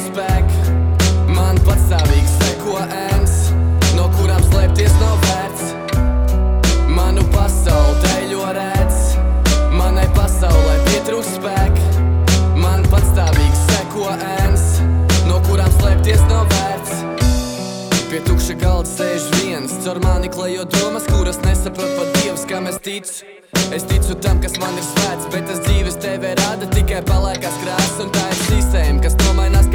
spēk Man patstāvīgi seko ēns No kurām slēpties nav vērts Manu pasauli teļo redz Manai pasaulē pietrūkst spēk Man patstāvīgi seko ēns No kurām slēpties nav vērts Pie tukša galda sēž viens, caur mani klejo domas, kuras nesaprot pat dievs, kam es ticu. Es ticu tam, kas man ir svēts, bet tas dzīves TV rada tikai palēkās krāsas un tā ir sistēma, kas nomainās.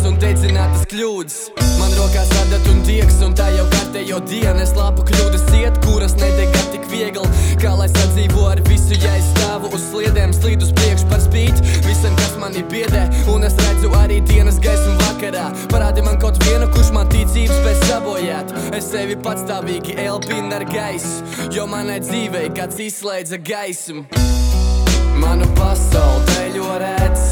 Izrauts un dedzinātas kļūdas. Man rokās adat un diegs, un tā jau kārtējo dienu es lapu kļūdas iet, kuras nedega tik viegli, kā lai sadzīvo ar visu, ja es stāvu uz sliedēm, slīd uz priekšu par spīti visam, kas mani biedē, un es redzu arī dienas gaismu vakarā. Parādi man kaut vienu, kurš man ticības spēj sabojāt. Es sevi patstāvīgi elpinu ar gaisu, jo manai dzīvei kāds izslēdza gaismu. Manu pasauli deļo redz,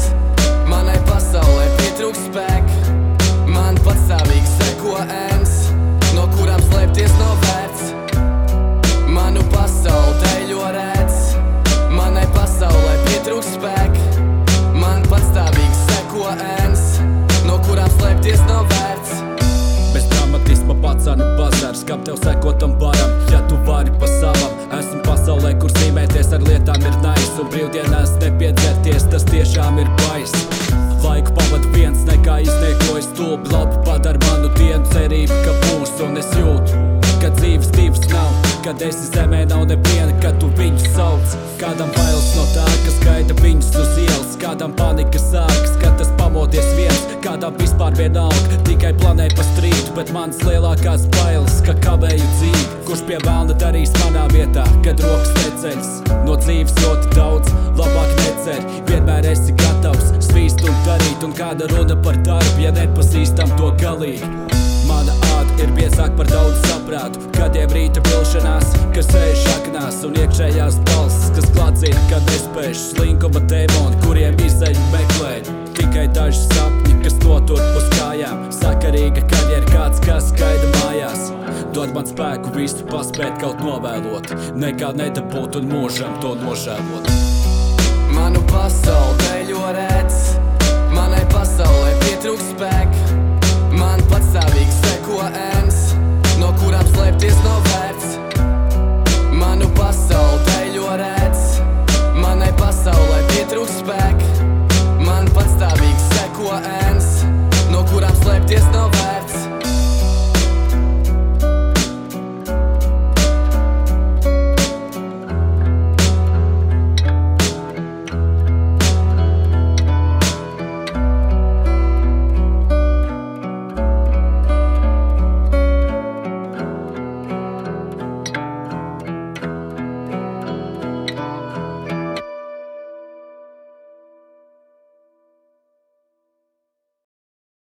kam tev sekotam baram, ja tu vari pa savam. Esmu pasaulē, kur zīmēties ar lietām ir nais, un brīvdienās nepiedzerties, tas tiešām ir bais. Laiku pavad viens, nekā izniekojas stulbi, labi padara manu dienu cerību, ka būs, un es jūtu, ka dzīves divas nav, kad esi zemē nav neviena, kad tu viņus sauc. Kādam bailes no tā, kas gaida viņus uz ielas, kādam panika sākas, kādam vispār vienalga, tikai planē pa strīdu, bet mans lielākās bailes, ka kavēju dzīvi, kurš pie vēlna darīs manā vietā, kad rokas neceļas. No dzīves ļoti daudz, labāk necer, vienmēr esi gatavs svīst un darīt, un kāda runa par darbu, ja nepazīstam to galīgi. Mana āda ir biezāk par daudz saprātu, kadiem rīta vilšanās, kas sēž šaknās un iekšējās balss, kas klātsina, kad nespēj slinkuma dēmoni, kuriem izceļ meklēt. Tikai daži sapņi, kas notur uz kājām, sakarīga karjera kāds, kas skaida mājās. Dod man spēku visu paspēt kaut novēlot, nekā nedabūt un mūžam to nožēlot. Manu pasauli deļo redz, manai pasaulē pietrūkst spēka.